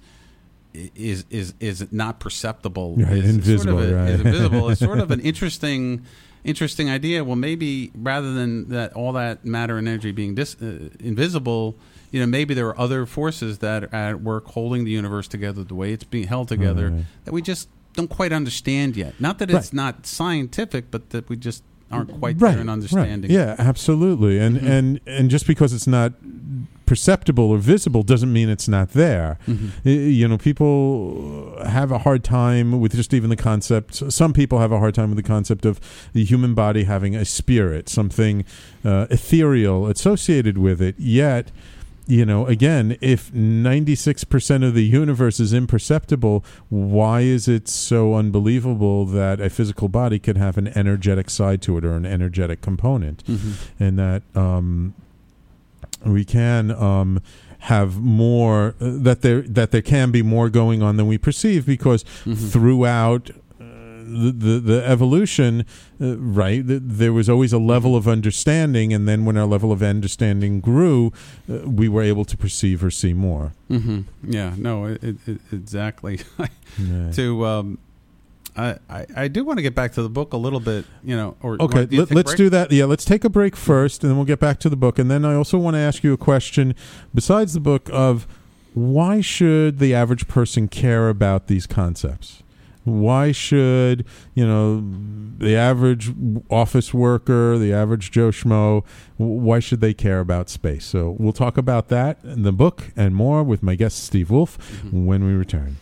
is is is not perceptible. Right, is invisible, Sort of a, right. is invisible. it's sort of an interesting interesting idea. Well, maybe rather than that all that matter and energy being dis, uh, invisible, you know, maybe there are other forces that are at work holding the universe together the way it's being held together Right. that we just don't quite understand yet. Not that it's not scientific, but that we just aren't quite there in understanding. Yeah, absolutely. And Mhm. and and just because it's not perceptible or visible doesn't mean it's not there. Mhm. You know, people have a hard time with just even the concept. Some people have a hard time with the concept of the human body having a spirit, something uh, ethereal associated with it. Yet, you know, again, if 96% of the universe is imperceptible, why is it so unbelievable that a physical body could have an energetic side to it or an energetic component? Mhm. And that um, we can um, have more, uh, that there, that there can be more going on than we perceive because Mhm. throughout the, the the evolution, uh, right? th- there was always a level of understanding, and then when our level of understanding grew, uh, we were able to perceive or see more. hmm Yeah, no, it, it, exactly. Yeah. to, um, I, I, I do want to get back to the book a little bit, you know. Or Okay, do Let, us do that. Yeah, let's take a break first, and then we'll get back to the book. And then I also want to ask you a question besides the book of why should the average person care about these concepts? Why should you know the average office worker, the average Joe Schmo? Why should they care about space? So we'll talk about that in the book and more with my guest Steve Wolfe Mm-hmm. when we return.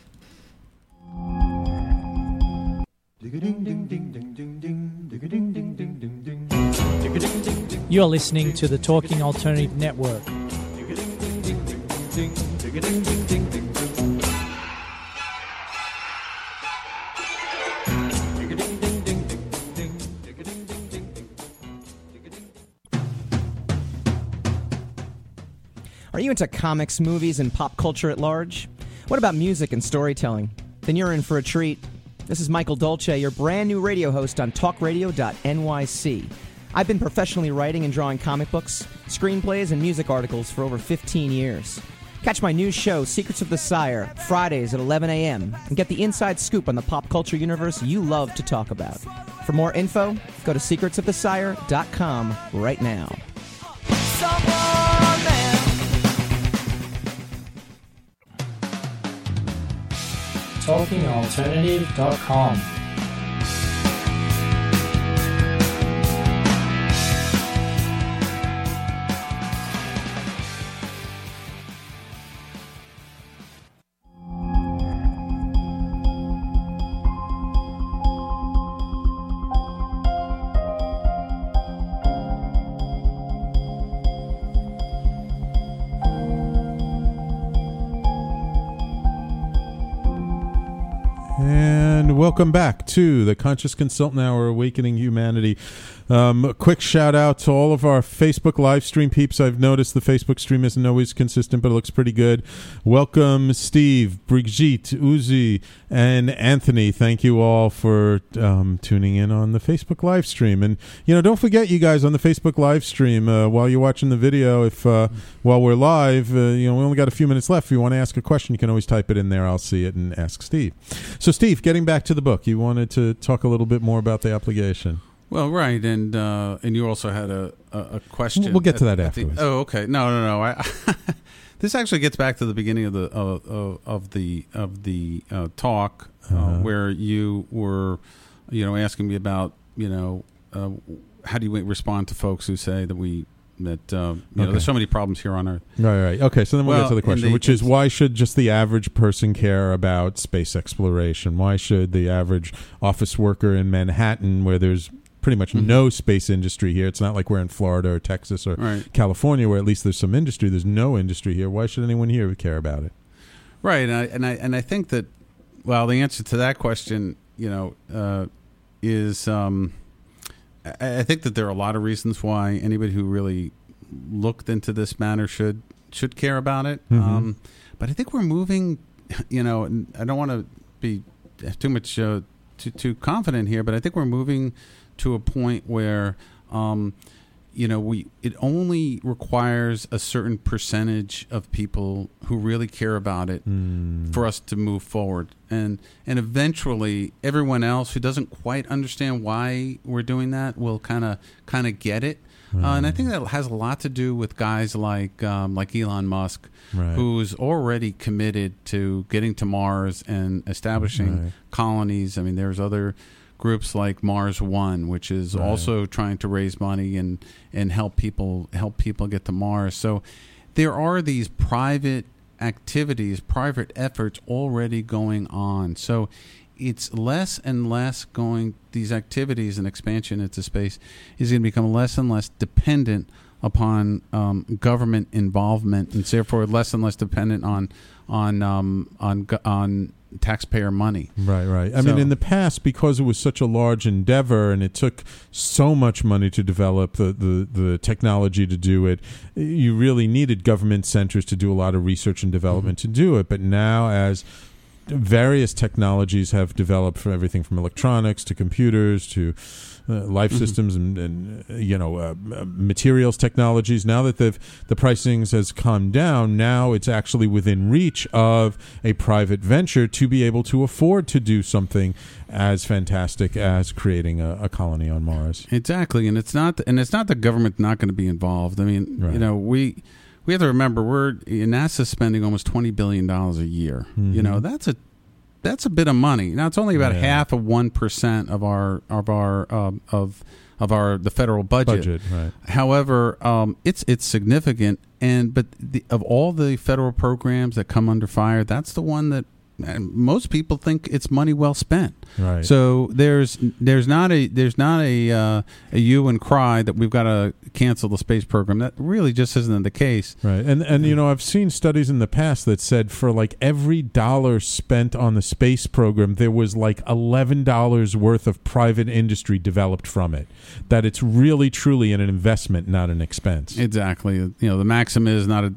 You're listening to the Talking Alternative Network. Are you into comics, movies, and pop culture at large? What about music and storytelling? Then you're in for a treat. This is Michael Dolce, your brand new radio host on talkradio.nyc. I've been professionally writing and drawing comic books, screenplays, and music articles for over 15 years. Catch my new show, Secrets of the Sire, Fridays at 11 a.m., and get the inside scoop on the pop culture universe you love to talk about. For more info, go to secretsofthesire.com right now. TalkingAlternative.com. welcome back to the Conscious Consultant Hour, Awakening Humanity. Um, a quick shout out to all of our Facebook live stream peeps. I've noticed the Facebook stream isn't always consistent, but it looks pretty good. Welcome, Steve, Brigitte, Uzi, and Anthony. Thank you all for um, tuning in on the Facebook live stream. And, you know, don't forget, you guys, on the Facebook live stream, uh, while you're watching the video, if uh, while we're live, uh, you know, we only got a few minutes left. If you want to ask a question, you can always type it in there. I'll see it and ask Steve. So, Steve, getting back to the book, you wanted to talk a little bit more about the obligation. Well, right, and uh, and you also had a, a, a question. We'll get to that at the- afterwards. oh, okay. No, no, no. I, this actually gets back to the beginning of the of, of, of the of the uh, talk uh, Uh-huh. where you were, you know, asking me about you know uh, how do you respond to folks who say that we that uh, you know there's so many problems here on Earth. Right, right. Okay, so then we'll, Well, get to the question, the- which is why should just the average person care about space exploration? Why should the average office worker in Manhattan, where there's pretty much Mhm. no space industry here, it's not like we're in Florida or Texas or Right. California, where at least there's some industry. There's no industry here. Why should anyone here care about it? Right, and I and I and I think that well, the answer to that question, you know, uh, is um, I, I think that there are a lot of reasons why anybody who really looked into this matter should should care about it. Mhm. Um, but I think we're moving. You know, I don't want to be too much uh, too too confident here, but I think we're moving to a point where. Um, you know we it only requires a certain percentage of people who really care about it Hmm. for us to move forward and and eventually everyone else who doesn't quite understand why we're doing that will kind of kind of get it uh, and I think that has a lot to do with guys like um, like Elon Musk, Right. who's already committed to getting to Mars and establishing Right. colonies. I mean, there's other groups like Mars One, which is also trying to raise money and and help people help people get to Mars. So there are these private activities, private efforts already going on. So it's less and less going these activities and expansion into space is going to become less and less dependent upon um, government involvement and therefore less and less dependent on on um, on on taxpayer money. Right, right. I mean, in the past, because it was such a large endeavor and it took so much money to develop the, the, the technology to do it, you really needed government centers to do a lot of research and development to do it. But now, as various technologies have developed from everything from electronics to computers to uh, life systems and, and uh, you know uh, uh, materials technologies now that the the pricings has come down now it's actually within reach of a private venture to be able to afford to do something as fantastic as creating a, a colony on Mars Exactly, and it's not and it's not the government not going to be involved. I mean, Right. you know, we we have to remember we're NASA's spending almost twenty billion dollars a year. You know, that's a that's a bit of money. Now it's only about Mm-hmm. Yeah. half of one percent of our of our um, of of our the federal budget. budget right However, um, it's it's significant, and but the, of all the federal programs that come under fire, that's the one that most people think it's money well spent. right So there's there's not a there's not a uh, a hue and cry that we've got to cancel the space program. That really just isn't the case. Right. And and you know, I've seen studies in the past that said for like every dollar spent on the space program, there was like $11 worth of private industry developed from it. That it's really truly an investment, not an expense. Exactly. You know, the maxim is not a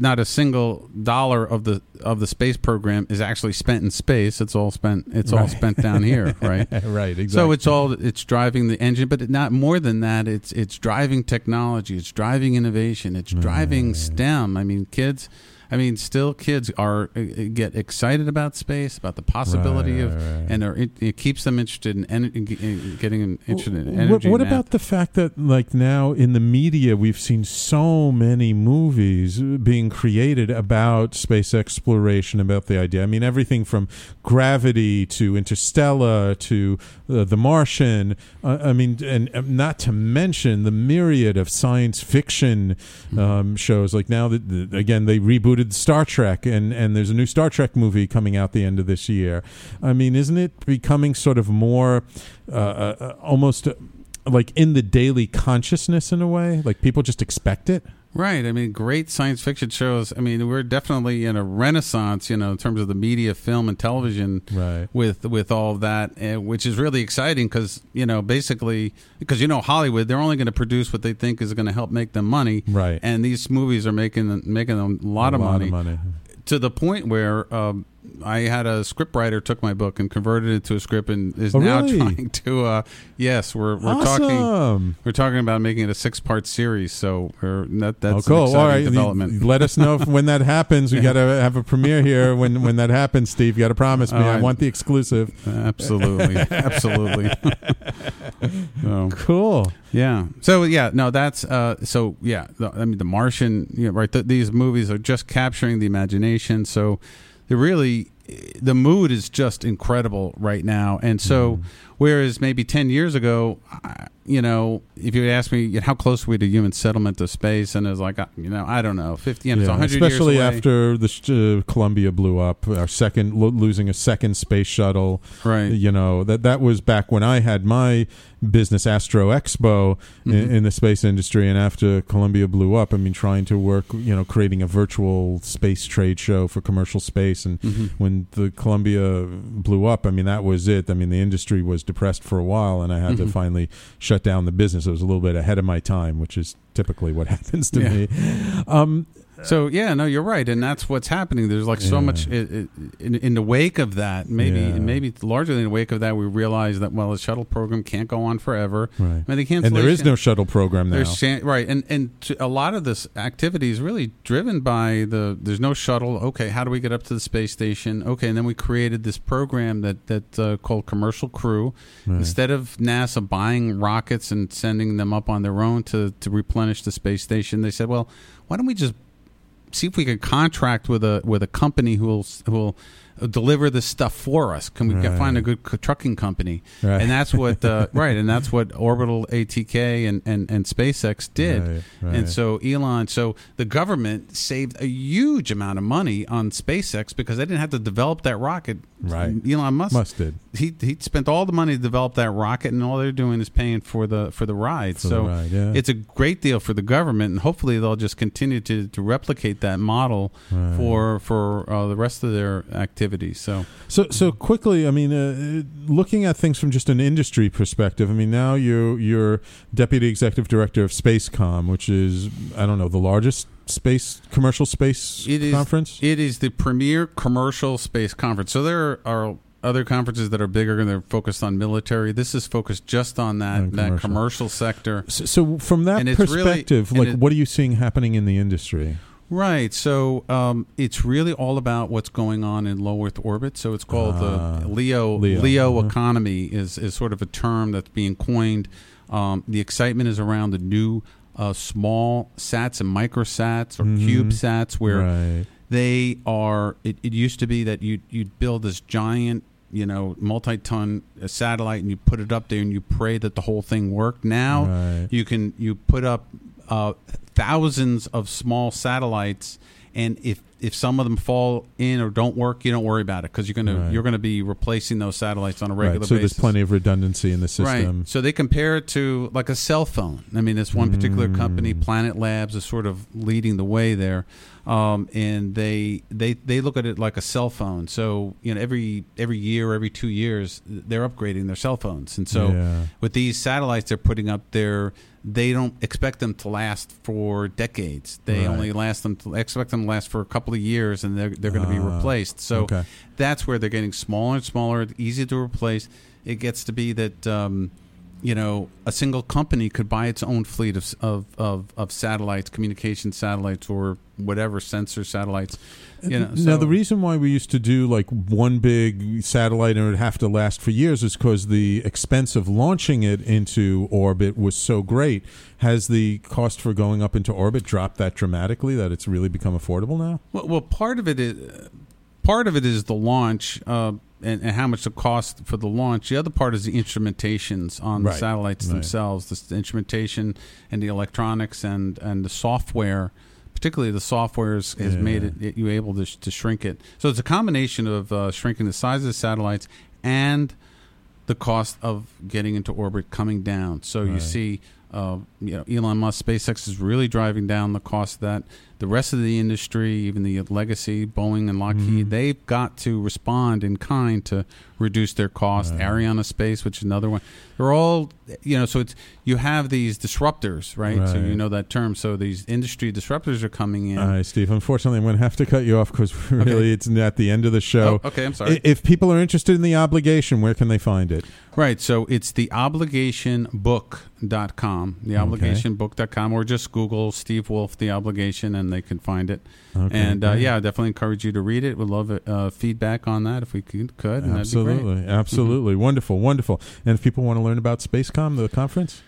not a single dollar of the of the space program is actually spent in space. It's all spent. It's all spent down here, right? right, exactly. So it's all it's driving the engine, but it not more than that. It's it's driving technology. It's driving innovation. It's driving STEM. I mean, kids. I mean, still kids are uh, get excited about space, about the possibility Right, of, right, right. and are, it, it keeps them interested in, en- in, getting interested in What- energy. What, math. about the fact that, like now in the media, we've seen so many movies being created about space exploration, about the idea? I mean, everything from Gravity to Interstellar to uh, The Martian. Uh, I mean, and uh, not to mention the myriad of science fiction um, shows. Like now, that again, they rebooted Star Trek, and and there's a new Star Trek movie coming out the end of this year. I mean, isn't it becoming sort of more uh, uh, uh, almost uh, like in the daily consciousness in a way? Like people just expect it. Right. I mean, great science fiction shows. I mean, we're definitely in a renaissance, you know, in terms of the media, film, and television. Right. With with all of that, uh, which is really exciting because you know, basically, because you know, Hollywood, they're only going to produce what they think is going to help make them money. Right. And these movies are making making them a lot, a of, lot money, of money. To the point where. Um, I had a scriptwriter took my book and converted it to a script and is Oh, now really? trying to. Uh, yes, we're we're talking we're talking about making it a six part series. So we're, that that's oh, cool. exciting All right. development. Let us know if, when that happens. We got to have a premiere here. When when that happens, Steve, you got to promise me. All I want the exclusive. Absolutely, absolutely. So, Cool. yeah. So yeah, no, that's uh. So yeah, the, I mean, The Martian. You know, right. Th- these movies are just capturing the imagination. So they really, the mood is just incredible right now. And so, Mm-hmm. Whereas maybe ten years ago, you know, if you had asked me how close are we to human settlement to space, and it's like, uh, you know, I don't know, fifty, you know, Yeah, hundred especially years after the uh, Columbia blew up, our second lo- losing a second space shuttle. Right. You know that that was back when I had my business Astro Expo Mm-hmm. in, in the space industry, and after Columbia blew up, I mean, trying to work, you know, creating a virtual space trade show for commercial space, and Mm-hmm. when the Columbia blew up, I mean, that was it. I mean, the industry was depressed for a while, and I had Mm-hmm. to finally shut down the business. It was a little bit ahead of my time, which is typically what happens to Yeah. me. Um, So yeah, no, you're right, and that's what's happening. There's like so Yeah. much i i in, in the wake of that. Maybe Yeah. maybe largely in the wake of that, we realize that well, the shuttle program can't go on forever. Right. I mean, the And there is no shuttle program now. There's right, and and to, a lot of this activity is really driven by the. There's no shuttle. Okay, how do we get up to the space station? Okay, and then we created this program that that uh, called Commercial Crew. Right. Instead of NASA buying rockets and sending them up on their own to to replenish the space station, they said, well, why don't we just see if we can contract with a with a company who will who will deliver this stuff for us. Can we Right. find a good trucking company? Right. And that's what uh, right, and that's what Orbital ATK and, and, and SpaceX did. Right. And so Elon, so the government saved a huge amount of money on SpaceX because they didn't have to develop that rocket. Right. Elon Musk Musk did. He he spent all the money to develop that rocket, and all they're doing is paying for the for the ride. For the so ride, yeah. it's a great deal for the government, and hopefully they'll just continue to, to replicate that model for for uh, the rest of their activities. So So, so quickly, I mean, uh, looking at things from just an industry perspective, I mean, now you you're deputy executive director of Spacecom, which is I don't know the largest space commercial space It is conference. It is the premier commercial space conference. So there are other conferences that are bigger and they're focused on military. This is focused just on that On that commercial. commercial sector. So, so from that And it's really- perspective, like, it- what are you seeing happening in the industry? Right. So um, it's really all about what's going on in low Earth orbit. So it's called Ah, the Leo Leo, Leo, uh-huh. economy is is sort of a term that's being coined. Um, the excitement is around the new uh, small sats and microsats or Mhm. CubeSats where Right. they are. It, it used to be that you you'd build this giant. You know, multi-ton uh, satellite, and you put it up there, and you pray that the whole thing worked. Now, Right. you can you put up uh, thousands of small satellites and if if some of them fall in or don't work you don't worry about it because you're gonna Right. you're gonna be replacing those satellites on a regular Right. So basis there's plenty of redundancy in the system. Right. So they compare it to like a cell phone. I mean, this one particular company, Mm. Planet Labs, is sort of leading the way there, um, and they they they look at it like a cell phone. So you know, every every year, every two years, they're upgrading their cell phones, and so Yeah. with these satellites they're putting up there. They don't expect them to last for decades. They Right. only last them to expect them to last for a couple of years, and they're they're going to be Ah, replaced. So okay. that's where they're getting smaller and smaller, easy to replace. It gets to be that um, you know a single company could buy its own fleet of of of, of satellites, communication satellites, or whatever sensor satellites. You know, now the reason why we used to do like one big satellite and it would have to last for years is because the expense of launching it into orbit was so great. Has the cost for going up into orbit dropped that dramatically that it's really become affordable now? Well, well part of it is part of it is the launch uh, and, and how much the cost for the launch. The other part is the instrumentations on Right. the satellites Right. themselves, the, instrumentation and the electronics and and the software. Particularly, the software has, Yeah. made it, it you able to, sh- to shrink it. So it's a combination of uh, shrinking the size of the satellites and the cost of getting into orbit coming down. So you see, uh, you know, Elon Musk, SpaceX is really driving down the cost of that. The rest of the industry, even the legacy, Boeing and Lockheed, Mhm. they've got to respond in kind to reduce their cost. Right. Arianespace, which is another one, they're all, you know, so it's you have these disruptors, right? So you know that term. So these industry disruptors are coming in. All right, Steve. Unfortunately, I'm going to have to cut you off because really it's at the end of the show. Oh, okay, I'm sorry. If people are interested in the obligation, where can they find it? Right. So it's the obligationbook.com, the obligationbook.com, or just Google Steve Wolfe, the obligation, and they can find it. Okay, and uh, yeah, I definitely encourage you to read it. We'd love uh, feedback on that if we could. could and that'd be great. Absolutely, absolutely, wonderful, wonderful. And if people want to learn about Spacecom, the conference,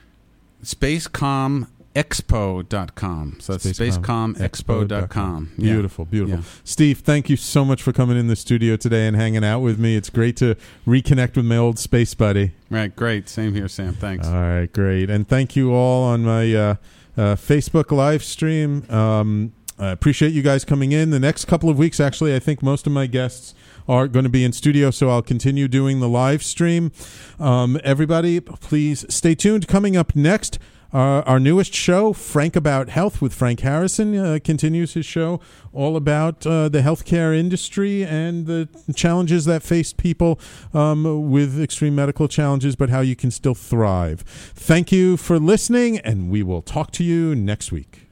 SpaceComExpo.com. So that's SpaceComExpo.com. Yeah. Beautiful, beautiful. Yeah. Steve, thank you so much for coming in the studio today and hanging out with me. It's great to reconnect with my old space buddy. Right. Great. Same here, Sam. Thanks. All right, great. And thank you all on my uh, uh, Facebook live stream. Um, I appreciate you guys coming in. The next couple of weeks, actually, I think most of my guests are going to be in studio, so I'll continue doing the live stream. Um, everybody, please stay tuned. Coming up next, uh, our newest show, Frank About Health with Frank Harrison, uh, continues his show all about uh, the healthcare industry and the challenges that face people um, with extreme medical challenges, but how you can still thrive. Thank you for listening, and we will talk to you next week.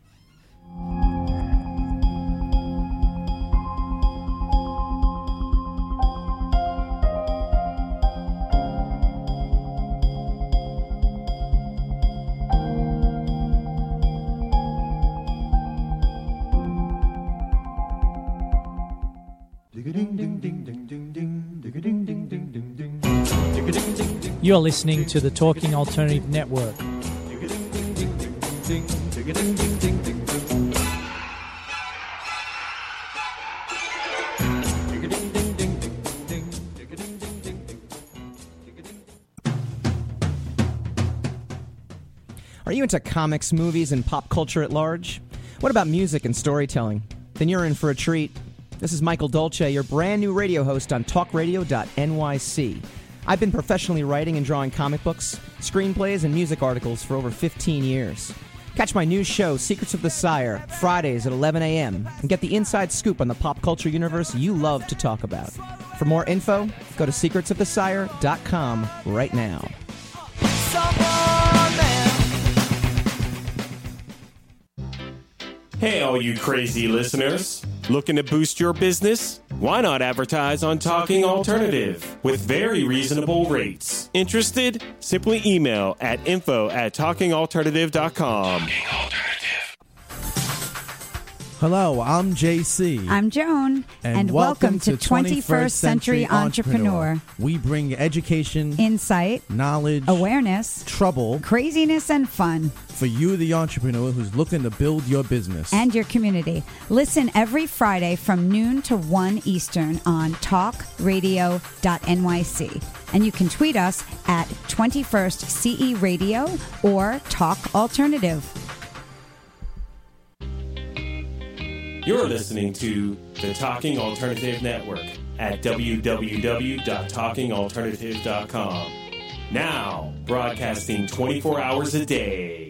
You're listening to the Talking Alternative Network. Are you into comics, movies, and pop culture at large? What about music and storytelling? Then you're in for a treat. This is Michael Dolce, your brand new radio host on talkradio.nyc. I've been professionally writing and drawing comic books, screenplays, and music articles for over 15 years. Catch my new show, Secrets of the Sire, Fridays at 11 a.m., and get the inside scoop on the pop culture universe you love to talk about. For more info, go to secretsofthesire.com right now. Hey, all you crazy listeners. Looking to boost your business? Why not advertise on Talking Alternative with very reasonable rates? Interested? Simply email at info at talkingalternative.com. Hello, I'm JC. I'm Joan, and, welcome, to 21st Century Entrepreneur. We bring education, Insight, knowledge, awareness, trouble craziness, and fun, for you, the entrepreneur who's looking to build your business. and your community. Listen every Friday from noon to 1 Eastern on talkradio.nyc. And you can tweet us at 21st CE Radio or Talk Alternative. You're listening to the Talking Alternative Network at www.talkingalternative.com. Now, broadcasting 24 hours a day.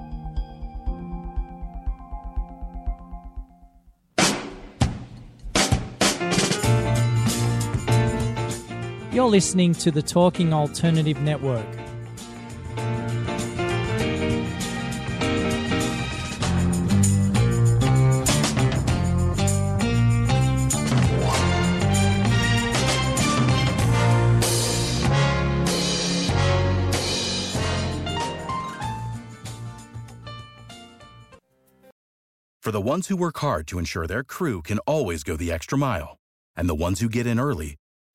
You're listening to the Talking Alternative Network. For the ones who work hard to ensure their crew can always go the extra mile, and the ones who get in early